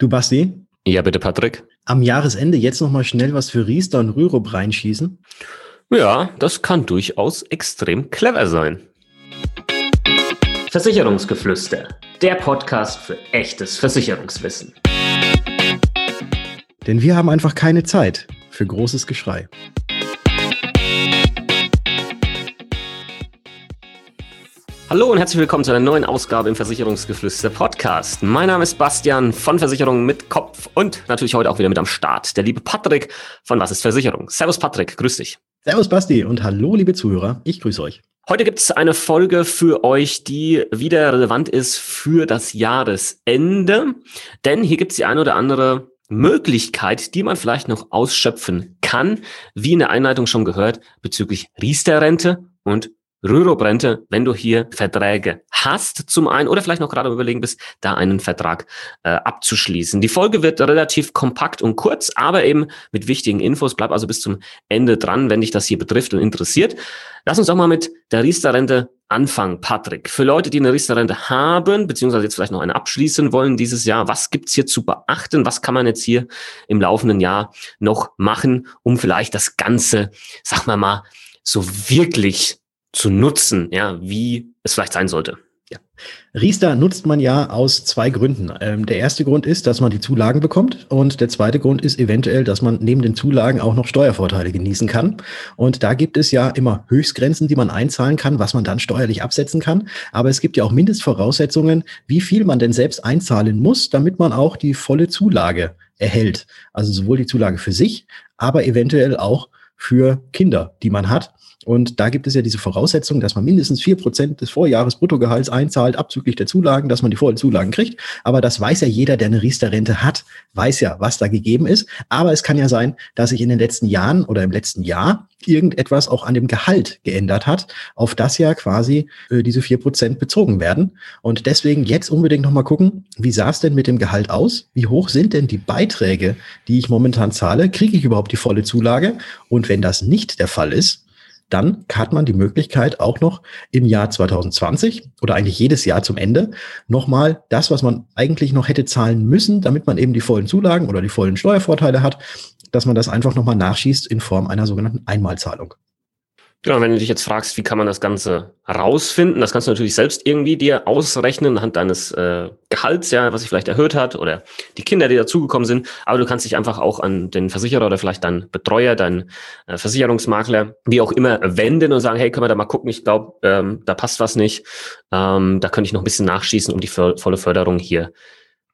Du Basti? Ja, bitte, Patrick. Am Jahresende jetzt nochmal schnell was für Riester und Rürup reinschießen? Ja, das kann durchaus extrem clever sein. Versicherungsgeflüster, der Podcast für echtes Versicherungswissen. Denn wir haben einfach keine Zeit für großes Geschrei. Hallo und herzlich willkommen zu einer neuen Ausgabe im Versicherungsgeflüster Podcast. Mein Name ist Bastian von Versicherungen mit Kopf und natürlich heute auch wieder mit am Start. Der liebe Patrick von Was ist Versicherung? Servus Patrick, grüß dich. Servus Basti und hallo liebe Zuhörer, ich grüße euch. Heute gibt es eine Folge für euch, die wieder relevant ist für das Jahresende, denn hier gibt es die eine oder andere Möglichkeit, die man vielleicht noch ausschöpfen kann, wie in der Einleitung schon gehört, bezüglich Riester-Rente und Rürup-Rente, wenn du hier Verträge hast, zum einen, oder vielleicht noch gerade überlegen bist, da einen Vertrag äh, abzuschließen. Die Folge wird relativ kompakt und kurz, aber eben mit wichtigen Infos. Bleib also bis zum Ende dran, wenn dich das hier betrifft und interessiert. Lass uns auch mal mit der Riester-Rente anfangen, Patrick. Für Leute, die eine Riester-Rente haben, beziehungsweise jetzt vielleicht noch eine abschließen wollen dieses Jahr, was gibt's hier zu beachten? Was kann man jetzt hier im laufenden Jahr noch machen, um vielleicht das Ganze, sag mal mal, so wirklich zu nutzen, ja, wie es vielleicht sein sollte. Ja. Riester nutzt man ja aus zwei Gründen. Ähm, der erste Grund ist, dass man die Zulagen bekommt und der zweite Grund ist eventuell, dass man neben den Zulagen auch noch Steuervorteile genießen kann. Und da gibt es ja immer Höchstgrenzen, die man einzahlen kann, was man dann steuerlich absetzen kann. Aber es gibt ja auch Mindestvoraussetzungen, wie viel man denn selbst einzahlen muss, damit man auch die volle Zulage erhält. Also sowohl die Zulage für sich, aber eventuell auch für Kinder, die man hat. Und da gibt es ja diese Voraussetzung, dass man mindestens vier Prozent des Vorjahresbruttogehalts einzahlt, abzüglich der Zulagen, dass man die vollen Zulagen kriegt. Aber das weiß ja jeder, der eine Riester-Rente hat, weiß ja, was da gegeben ist. Aber es kann ja sein, dass sich in den letzten Jahren oder im letzten Jahr irgendetwas auch an dem Gehalt geändert hat, auf das ja quasi äh, diese vier Prozent bezogen werden. Und deswegen jetzt unbedingt nochmal gucken, wie sah es denn mit dem Gehalt aus? Wie hoch sind denn die Beiträge, die ich momentan zahle? Kriege ich überhaupt die volle Zulage? Und wenn das nicht der Fall ist, dann hat man die Möglichkeit auch noch im Jahr 2020 oder eigentlich jedes Jahr zum Ende nochmal das, was man eigentlich noch hätte zahlen müssen, damit man eben die vollen Zulagen oder die vollen Steuervorteile hat, dass man das einfach nochmal nachschießt in Form einer sogenannten Einmalzahlung. Genau, wenn du dich jetzt fragst, wie kann man das Ganze rausfinden, das kannst du natürlich selbst irgendwie dir ausrechnen anhand deines äh, Gehalts, ja, was sich vielleicht erhöht hat oder die Kinder, die dazugekommen sind. Aber du kannst dich einfach auch an den Versicherer oder vielleicht deinen Betreuer, deinen äh, Versicherungsmakler, wie auch immer, wenden und sagen, hey, können wir da mal gucken? Ich glaube, ähm, da passt was nicht. Ähm, da könnte ich noch ein bisschen nachschießen, um die volle Förderung hier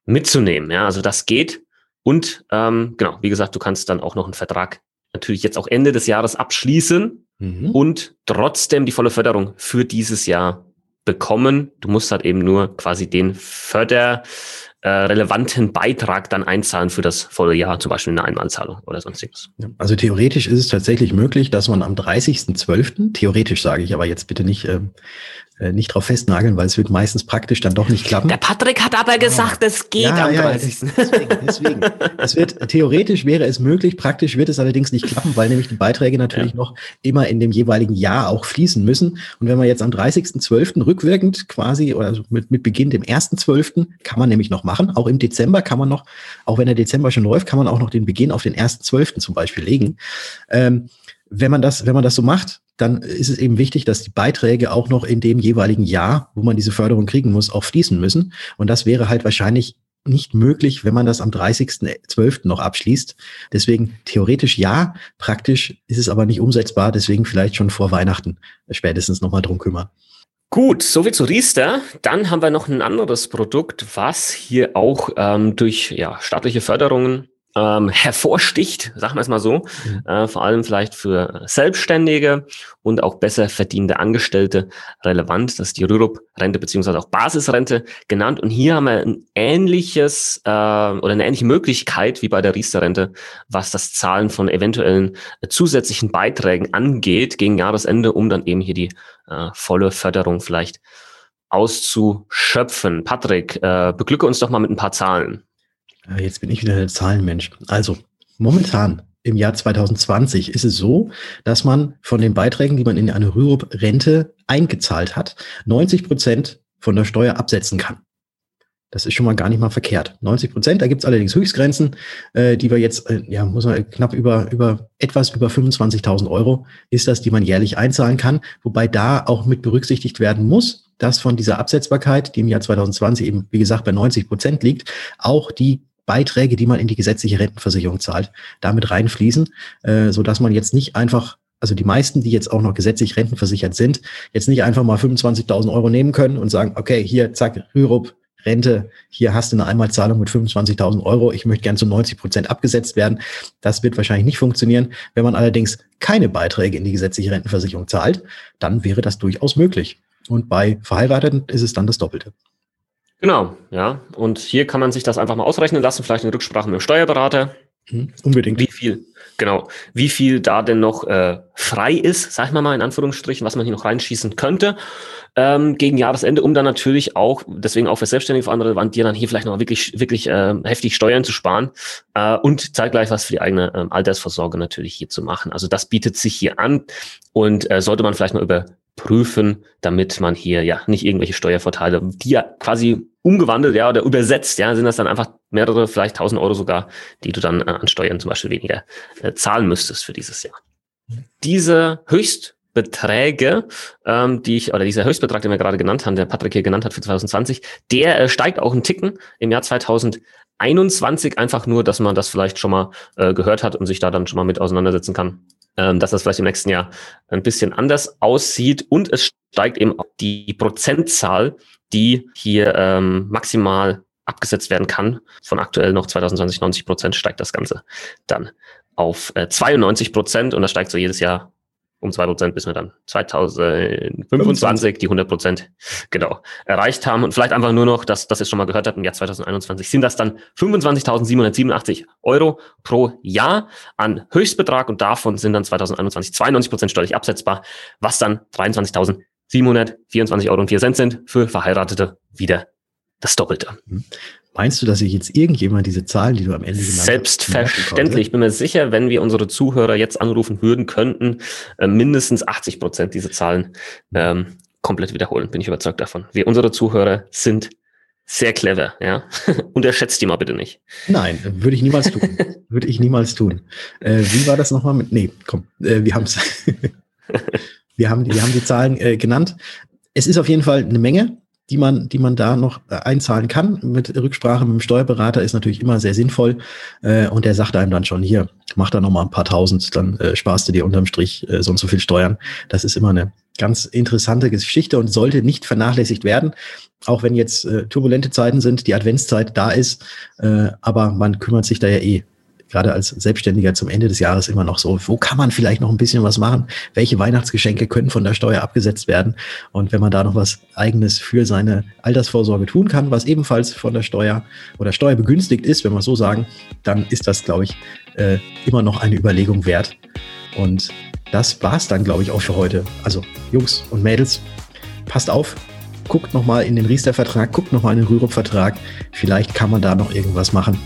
mitzunehmen. Ja, also das geht. Und ähm, genau, wie gesagt, du kannst dann auch noch einen Vertrag natürlich jetzt auch Ende des Jahres abschließen mhm. und trotzdem die volle Förderung für dieses Jahr bekommen. Du musst halt eben nur quasi den Förder, äh, relevanten Beitrag dann einzahlen für das volle Jahr, zum Beispiel eine Einmalzahlung oder sonstiges. Also theoretisch ist es tatsächlich möglich, dass man am 30.12., theoretisch sage ich aber jetzt bitte nicht, ähm, äh, nicht drauf festnageln, weil es wird meistens praktisch dann doch nicht klappen. Der Patrick hat aber gesagt, ja. es geht ja, am ja, 30. Deswegen, deswegen. es wird, theoretisch wäre es möglich, praktisch wird es allerdings nicht klappen, weil nämlich die Beiträge natürlich ja. noch immer in dem jeweiligen Jahr auch fließen müssen. Und wenn man jetzt am 30.12. rückwirkend quasi oder also mit, mit Beginn dem 1.12. kann man nämlich noch machen. Auch im Dezember kann man noch, auch wenn der Dezember schon läuft, kann man auch noch den Beginn auf den 1.12. zum Beispiel legen. Ähm, wenn man das, wenn man das so macht, dann ist es eben wichtig, dass die Beiträge auch noch in dem jeweiligen Jahr, wo man diese Förderung kriegen muss, auch fließen müssen. Und das wäre halt wahrscheinlich nicht möglich, wenn man das am 30.12. noch abschließt. Deswegen theoretisch ja, praktisch ist es aber nicht umsetzbar. Deswegen vielleicht schon vor Weihnachten spätestens nochmal drum kümmern. Gut, soviel zu Riester. Dann haben wir noch ein anderes Produkt, was hier auch ähm, durch ja, staatliche Förderungen ähm, hervorsticht, sagen wir es mal so, mhm. äh, vor allem vielleicht für Selbstständige und auch besser verdienende Angestellte relevant. Das ist die Rürup-Rente beziehungsweise auch Basisrente genannt. Und hier haben wir ein ähnliches äh, oder eine ähnliche Möglichkeit wie bei der Riester-Rente, was das Zahlen von eventuellen äh, zusätzlichen Beiträgen angeht gegen Jahresende, um dann eben hier die äh, volle Förderung vielleicht auszuschöpfen. Patrick, äh, beglücke uns doch mal mit ein paar Zahlen. Äh, jetzt bin ich wieder der Zahlenmensch. Also, momentan im Jahr 2020 ist es so, dass man von den Beiträgen, die man in eine Rürup-Rente eingezahlt hat, 90 Prozent von der Steuer absetzen kann. Das ist schon mal gar nicht mal verkehrt. 90 Prozent, da gibt es allerdings Höchstgrenzen, äh, die wir jetzt, äh, ja, muss man knapp über, über etwas über 25.000 Euro ist das, die man jährlich einzahlen kann. Wobei da auch mit berücksichtigt werden muss, dass von dieser Absetzbarkeit, die im Jahr 2020 eben, wie gesagt, bei 90 Prozent liegt, auch die Beiträge, die man in die gesetzliche Rentenversicherung zahlt, damit reinfließen, äh, so dass man jetzt nicht einfach also die meisten, die jetzt auch noch gesetzlich rentenversichert sind, jetzt nicht einfach mal 25.000 Euro nehmen können und sagen, okay, hier, zack, Rürup, Rente, hier hast du eine Einmalzahlung mit 25.000 Euro, ich möchte gern zu 90 Prozent abgesetzt werden. Das wird wahrscheinlich nicht funktionieren. Wenn man allerdings keine Beiträge in die gesetzliche Rentenversicherung zahlt, dann wäre das durchaus möglich. Und bei Verheirateten ist es dann das Doppelte. Genau, ja. Und hier kann man sich das einfach mal ausrechnen lassen, vielleicht in Rücksprache mit dem Steuerberater. Mhm, unbedingt. Wie viel, genau, wie viel da denn noch äh, frei ist, sag ich mal mal in Anführungsstrichen, was man hier noch reinschießen könnte ähm, gegen Jahresende, um dann natürlich auch, deswegen auch für Selbstständige, für andere relevant, dir dann hier vielleicht noch wirklich, wirklich äh, heftig Steuern zu sparen äh, und zeitgleich was für die eigene äh, Altersvorsorge natürlich hier zu machen. Also das bietet sich hier an und äh, sollte man vielleicht mal überprüfen, damit man hier ja nicht irgendwelche Steuervorteile, die ja quasi umgewandelt, ja, oder übersetzt, ja, sind das dann einfach mehrere, vielleicht tausend Euro sogar, die du dann äh, an Steuern zum Beispiel weniger äh, zahlen müsstest für dieses Jahr. Diese Höchstbeträge, ähm, die ich, oder dieser Höchstbetrag, den wir gerade genannt haben, der Patrick hier genannt hat für 2020, der äh, steigt auch einen Ticken im Jahr 2021, einfach nur, dass man das vielleicht schon mal äh, gehört hat und sich da dann schon mal mit auseinandersetzen kann ähm, dass das vielleicht im nächsten Jahr ein bisschen anders aussieht und es steigt eben die Prozentzahl die hier ähm, maximal abgesetzt werden kann. Von aktuell noch 2020 90 Prozent steigt das Ganze dann auf äh, 92 Prozent und das steigt so jedes Jahr um zwei Prozent, bis wir dann 2025 die 100 Prozent genau erreicht haben. Und vielleicht einfach nur noch, dass das ihr schon mal gehört habt, im Jahr 2021 sind das dann 25.787 Euro pro Jahr an Höchstbetrag und davon sind dann 2021 92 Prozent steuerlich absetzbar, was dann 23.000 724,04 Euro sind für Verheiratete wieder das Doppelte. Mhm. Meinst du, dass sich jetzt irgendjemand diese Zahlen, die du am Ende genannt hast, Selbstverständlich. Ich bin mir sicher, wenn wir unsere Zuhörer jetzt anrufen würden, könnten äh, mindestens 80 Prozent diese Zahlen ähm, komplett wiederholen. Bin ich überzeugt davon. Wir, unsere Zuhörer sind sehr clever, ja. Unterschätzt die mal bitte nicht. Nein, würde ich niemals tun. würde ich niemals tun. Äh, wie war das nochmal mit? Nee, komm, äh, wir haben es. Wir haben, wir haben die Zahlen äh, genannt. Es ist auf jeden Fall eine Menge, die man, die man da noch äh, einzahlen kann. Mit Rücksprache mit dem Steuerberater ist natürlich immer sehr sinnvoll. Äh, und der sagt einem dann schon, hier, mach da noch mal ein paar tausend, dann äh, sparst du dir unterm Strich äh, so und so viel Steuern. Das ist immer eine ganz interessante Geschichte und sollte nicht vernachlässigt werden. Auch wenn jetzt äh, turbulente Zeiten sind, die Adventszeit da ist, äh, aber man kümmert sich da ja eh gerade als Selbstständiger zum Ende des Jahres immer noch so, wo kann man vielleicht noch ein bisschen was machen? Welche Weihnachtsgeschenke können von der Steuer abgesetzt werden? Und wenn man da noch was eigenes für seine Altersvorsorge tun kann, was ebenfalls von der Steuer oder steuerbegünstigt ist, wenn wir so sagen, dann ist das, glaube ich, äh, immer noch eine Überlegung wert. Und das war's dann, glaube ich, auch für heute. Also Jungs und Mädels, passt auf, guckt nochmal in den Riester-Vertrag, guckt nochmal in den Rürup-Vertrag. Vielleicht kann man da noch irgendwas machen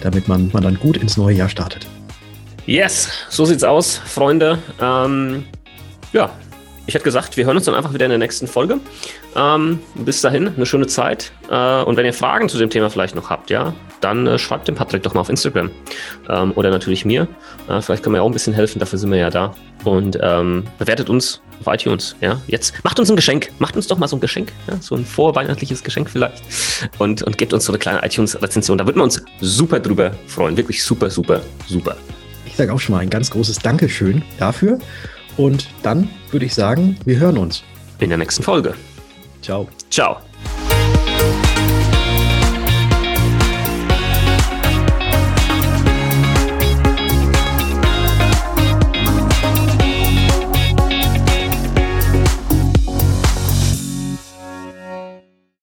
damit man, man dann gut ins neue Jahr startet. Yes, so sieht's aus, Freunde. Ähm, ja, ich hätte gesagt, wir hören uns dann einfach wieder in der nächsten Folge. Ähm, bis dahin, eine schöne Zeit. Äh, und wenn ihr Fragen zu dem Thema vielleicht noch habt, ja, dann äh, schreibt dem Patrick doch mal auf Instagram. Ähm, oder natürlich mir. Äh, vielleicht können wir auch ein bisschen helfen, dafür sind wir ja da. Und ähm, bewertet uns auf iTunes. Ja, jetzt macht uns ein Geschenk. Macht uns doch mal so ein Geschenk. Ja? So ein vorweihnachtliches Geschenk vielleicht. Und, und gebt uns so eine kleine iTunes-Rezension. Da würden wir uns super drüber freuen. Wirklich super, super, super. Ich sage auch schon mal ein ganz großes Dankeschön dafür. Und dann würde ich sagen, wir hören uns. In der nächsten Folge. Ciao. Ciao.